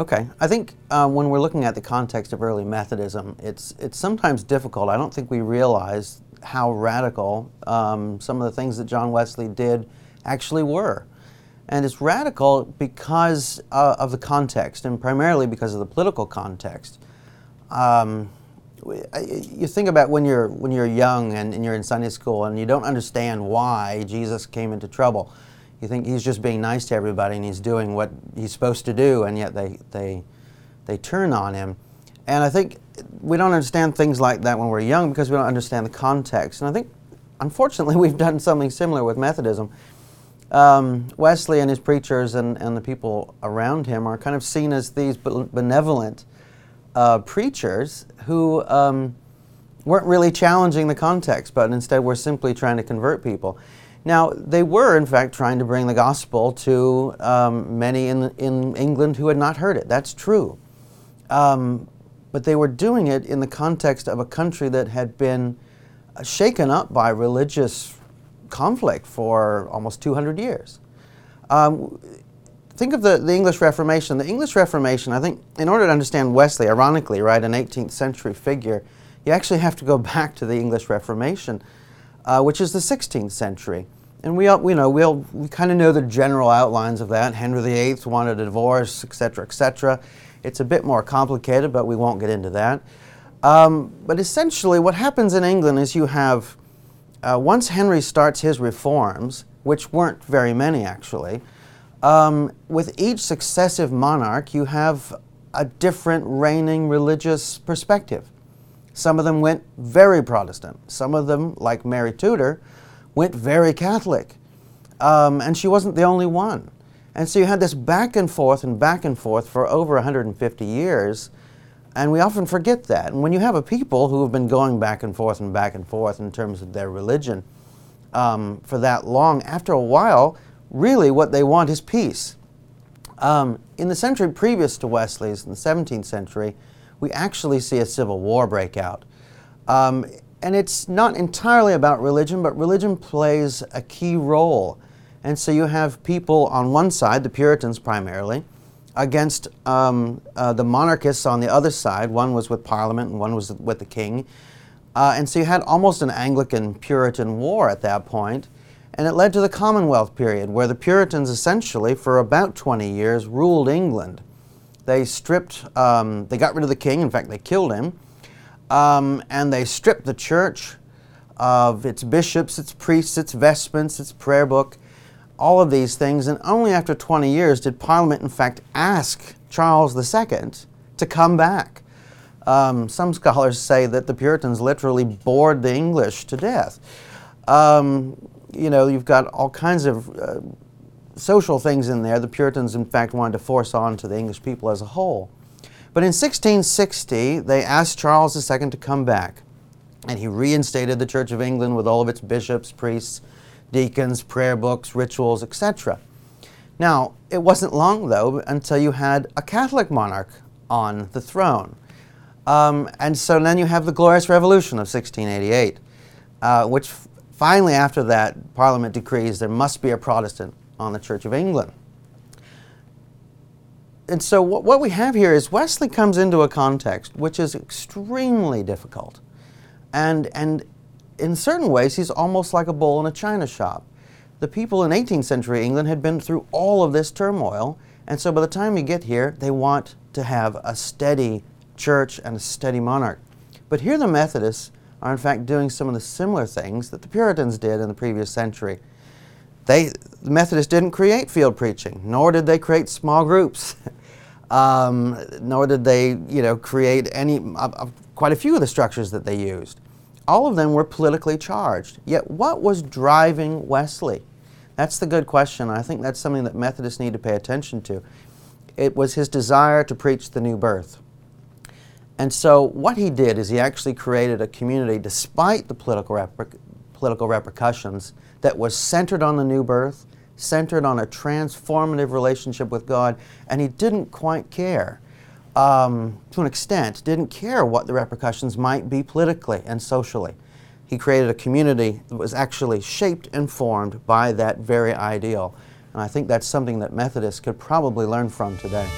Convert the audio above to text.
Okay, I think uh, when we're looking at the context of early Methodism, it's it's sometimes difficult. I don't think we realize how radical um, some of the things that John Wesley did actually were, and it's radical because uh, of the context, and primarily because of the political context. Um, you think about when you're when you're young and, and you're in Sunday school and you don't understand why Jesus came into trouble you think he's just being nice to everybody and he's doing what he's supposed to do, and yet they, they, they turn on him. And I think we don't understand things like that when we're young because we don't understand the context. And I think, unfortunately, we've done something similar with Methodism. Um, Wesley and his preachers and, and the people around him are kind of seen as these benevolent uh, preachers who um, weren't really challenging the context, but instead were simply trying to convert people. Now, they were, in fact, trying to bring the gospel to um, many in, in England who had not heard it. That's true. Um, but they were doing it in the context of a country that had been shaken up by religious conflict for almost 200 years. Um, think of the, the English Reformation. The English Reformation, I think, in order to understand Wesley, ironically, right, an 18th century figure, you actually have to go back to the English Reformation uh, which is the 16th century. And we, all, you know we'll, we kind of know the general outlines of that. Henry VIII wanted a divorce, etc., etc. It's a bit more complicated, but we won't get into that. Um, but essentially, what happens in England is you have, uh, once Henry starts his reforms, which weren't very many actually, um, with each successive monarch, you have a different reigning religious perspective. Some of them went very Protestant. Some of them, like Mary Tudor, went very Catholic. Um, and she wasn't the only one. And so you had this back and forth and back and forth for over 150 years. And we often forget that. And when you have a people who have been going back and forth and back and forth in terms of their religion um, for that long, after a while, really what they want is peace. Um, in the century previous to Wesley's, in the 17th century, we actually see a civil war break out. Um, and it's not entirely about religion, but religion plays a key role. And so you have people on one side, the Puritans primarily, against um, uh, the monarchists on the other side. One was with Parliament and one was with the king. Uh, and so you had almost an Anglican Puritan war at that point, and it led to the Commonwealth period, where the Puritans essentially, for about 20 years, ruled England. They stripped, um, they got rid of the king, in fact, they killed him, um, and they stripped the church of its bishops, its priests, its vestments, its prayer book, all of these things. And only after 20 years did Parliament, in fact, ask Charles II to come back. Um, some scholars say that the Puritans literally bored the English to death. Um, you know, you've got all kinds of uh, social things in there the Puritans, in fact, wanted to force on to the English people as a whole. But in 1660, they asked Charles II to come back, and he reinstated the Church of England with all of its bishops, priests, deacons, prayer books, rituals, etc. Now, it wasn't long, though, until you had a Catholic monarch on the throne. Um, and so then you have the Glorious Revolution of 1688, uh, which finally, after that, Parliament decrees there must be a Protestant on the Church of England. And so what, what we have here is Wesley comes into a context which is extremely difficult. And, and in certain ways, he's almost like a bull in a china shop. The people in 18th century England had been through all of this turmoil, and so by the time you get here, they want to have a steady church and a steady monarch. But here the Methodists are in fact doing some of the similar things that the Puritans did in the previous century. They, the Methodists didn't create field preaching, nor did they create small groups, um, nor did they, you know, create any, uh, uh, quite a few of the structures that they used. All of them were politically charged. Yet what was driving Wesley? That's the good question. I think that's something that Methodists need to pay attention to. It was his desire to preach the new birth. And so what he did is he actually created a community despite the political, political repercussions that was centered on the new birth, centered on a transformative relationship with God, and he didn't quite care. Um, to an extent, didn't care what the repercussions might be politically and socially. He created a community that was actually shaped and formed by that very ideal. And I think that's something that Methodists could probably learn from today.